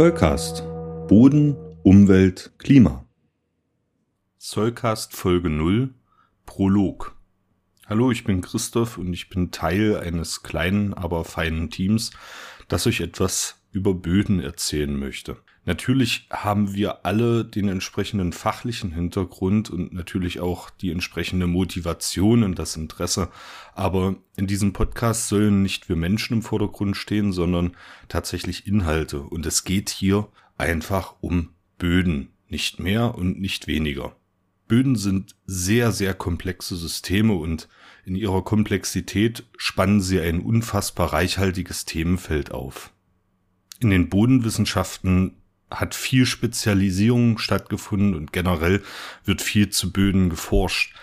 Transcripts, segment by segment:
Zollcast. Boden, Umwelt, Klima. Zollcast Folge 0 Prolog. Hallo, ich bin Christoph und ich bin Teil eines kleinen, aber feinen Teams, das euch etwas über Böden erzählen möchte. Natürlich haben wir alle den entsprechenden fachlichen Hintergrund und natürlich auch die entsprechende Motivation und das Interesse. Aber in diesem Podcast sollen nicht wir Menschen im Vordergrund stehen, sondern tatsächlich Inhalte. Und es geht hier einfach um Böden. Nicht mehr und nicht weniger. Böden sind sehr, sehr komplexe Systeme und in ihrer Komplexität spannen sie ein unfassbar reichhaltiges Themenfeld auf. In den Bodenwissenschaften hat viel Spezialisierung stattgefunden und generell wird viel zu Böden geforscht.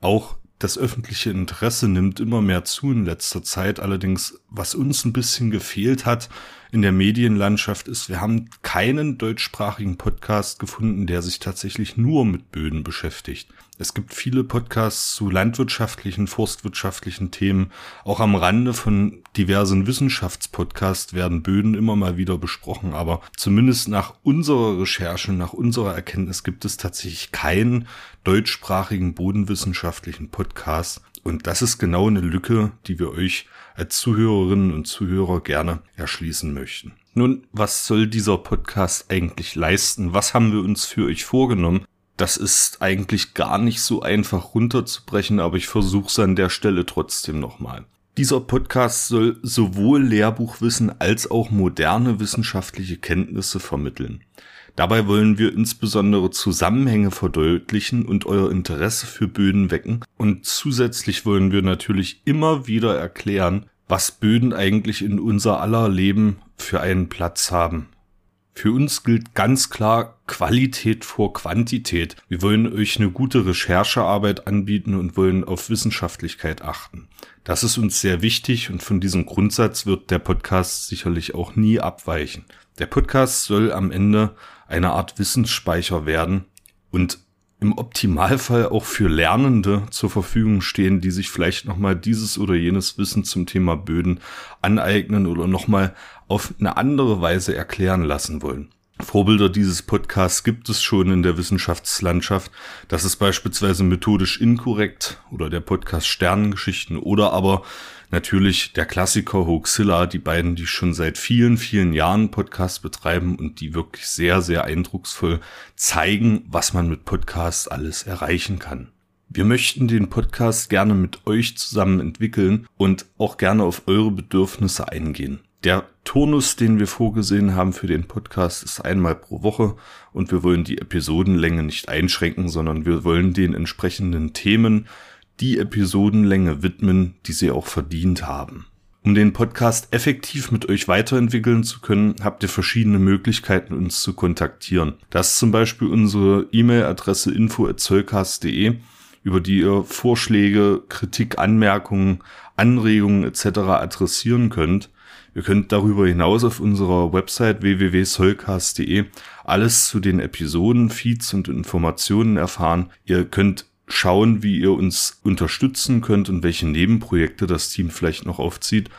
Auch das öffentliche Interesse nimmt immer mehr zu in letzter Zeit. Allerdings, was uns ein bisschen gefehlt hat in der Medienlandschaft ist, wir haben keinen deutschsprachigen Podcast gefunden, der sich tatsächlich nur mit Böden beschäftigt. Es gibt viele Podcasts zu landwirtschaftlichen, forstwirtschaftlichen Themen. Auch am Rande von diversen Wissenschaftspodcasts werden Böden immer mal wieder besprochen. Aber zumindest nach unserer Recherche, nach unserer Erkenntnis gibt es tatsächlich keinen deutschsprachigen bodenwissenschaftlichen Podcast. Und das ist genau eine Lücke, die wir euch als Zuhörerinnen und Zuhörer gerne erschließen möchten. Nun, was soll dieser Podcast eigentlich leisten? Was haben wir uns für euch vorgenommen? Das ist eigentlich gar nicht so einfach runterzubrechen, aber ich versuche es an der Stelle trotzdem nochmal. Dieser Podcast soll sowohl Lehrbuchwissen als auch moderne wissenschaftliche Kenntnisse vermitteln. Dabei wollen wir insbesondere Zusammenhänge verdeutlichen und euer Interesse für Böden wecken und zusätzlich wollen wir natürlich immer wieder erklären, was Böden eigentlich in unser aller Leben für einen Platz haben. Für uns gilt ganz klar Qualität vor Quantität. Wir wollen euch eine gute Recherchearbeit anbieten und wollen auf Wissenschaftlichkeit achten. Das ist uns sehr wichtig und von diesem Grundsatz wird der Podcast sicherlich auch nie abweichen. Der Podcast soll am Ende eine Art Wissensspeicher werden und im Optimalfall auch für Lernende zur Verfügung stehen, die sich vielleicht nochmal dieses oder jenes Wissen zum Thema Böden aneignen oder nochmal auf eine andere Weise erklären lassen wollen. Vorbilder dieses Podcasts gibt es schon in der Wissenschaftslandschaft. Das ist beispielsweise methodisch inkorrekt oder der Podcast Sternengeschichten oder aber natürlich der Klassiker Hoaxilla, die beiden, die schon seit vielen, vielen Jahren Podcasts betreiben und die wirklich sehr, sehr eindrucksvoll zeigen, was man mit Podcasts alles erreichen kann. Wir möchten den Podcast gerne mit euch zusammen entwickeln und auch gerne auf eure Bedürfnisse eingehen. Der Turnus, den wir vorgesehen haben für den Podcast, ist einmal pro Woche und wir wollen die Episodenlänge nicht einschränken, sondern wir wollen den entsprechenden Themen die Episodenlänge widmen, die sie auch verdient haben. Um den Podcast effektiv mit euch weiterentwickeln zu können, habt ihr verschiedene Möglichkeiten, uns zu kontaktieren. Das ist zum Beispiel unsere E-Mail-Adresse info.zollcast.de, über die ihr Vorschläge, Kritik, Anmerkungen, Anregungen etc. adressieren könnt. Ihr könnt darüber hinaus auf unserer Website www.solcast.de alles zu den Episoden, Feeds und Informationen erfahren. Ihr könnt schauen, wie ihr uns unterstützen könnt und welche Nebenprojekte das Team vielleicht noch aufzieht.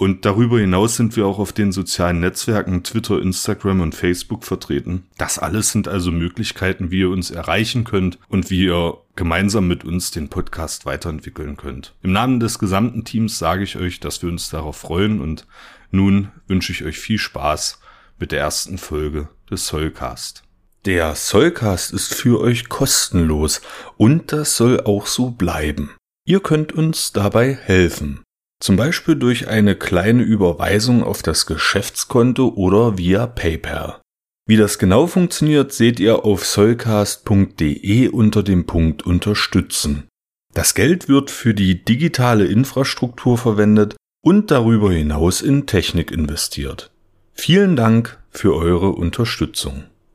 Und darüber hinaus sind wir auch auf den sozialen Netzwerken Twitter, Instagram und Facebook vertreten. Das alles sind also Möglichkeiten, wie ihr uns erreichen könnt und wie ihr gemeinsam mit uns den Podcast weiterentwickeln könnt. Im Namen des gesamten Teams sage ich euch, dass wir uns darauf freuen und nun wünsche ich euch viel Spaß mit der ersten Folge des Soulcast. Der Soulcast ist für euch kostenlos und das soll auch so bleiben. Ihr könnt uns dabei helfen. Zum Beispiel durch eine kleine Überweisung auf das Geschäftskonto oder via PayPal. Wie das genau funktioniert, seht ihr auf soulcast.de unter dem Punkt Unterstützen. Das Geld wird für die digitale Infrastruktur verwendet und darüber hinaus in Technik investiert. Vielen Dank für eure Unterstützung.